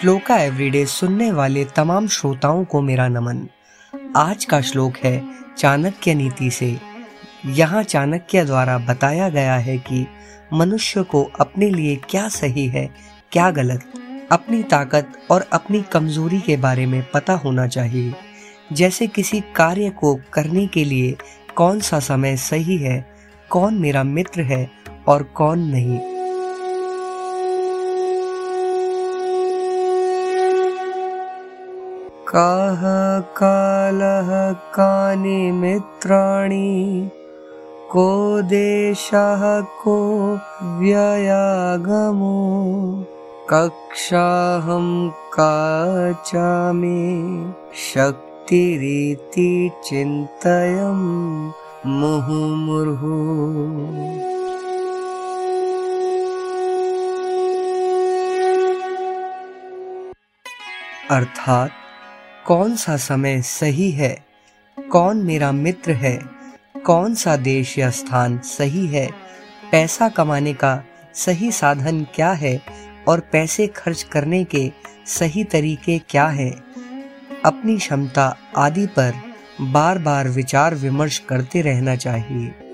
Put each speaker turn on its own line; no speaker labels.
Shloka everyday सुनने वाले तमाम श्रोताओं को मेरा नमन। आज का श्लोक है चाणक्य नीति से। यहाँ चाणक्य द्वारा बताया गया है कि मनुष्य को अपने लिए क्या सही है, क्या गलत, अपनी ताकत और अपनी कमज़ोरी के बारे में पता होना चाहिए। जैसे किसी कार्य को करने के लिए कौन सा समय सही है, कौन मेरा मित्र है और कौन नहीं। कः कालः कानि मित्राणि? को देशः को व्ययागमो? कक्षाहं काचामि। शक्तिरीति चिन्तयम् मुहुर्मुहुः अर्थात कौन सा समय सही है? कौन मेरा मित्र है? कौन सा देश या स्थान सही है? पैसा कमाने का सही साधन क्या है? और पैसे खर्च करने के सही तरीके क्या हैं? अपनी क्षमता आदि पर बार बार विचार विमर्श करते रहना चाहिए।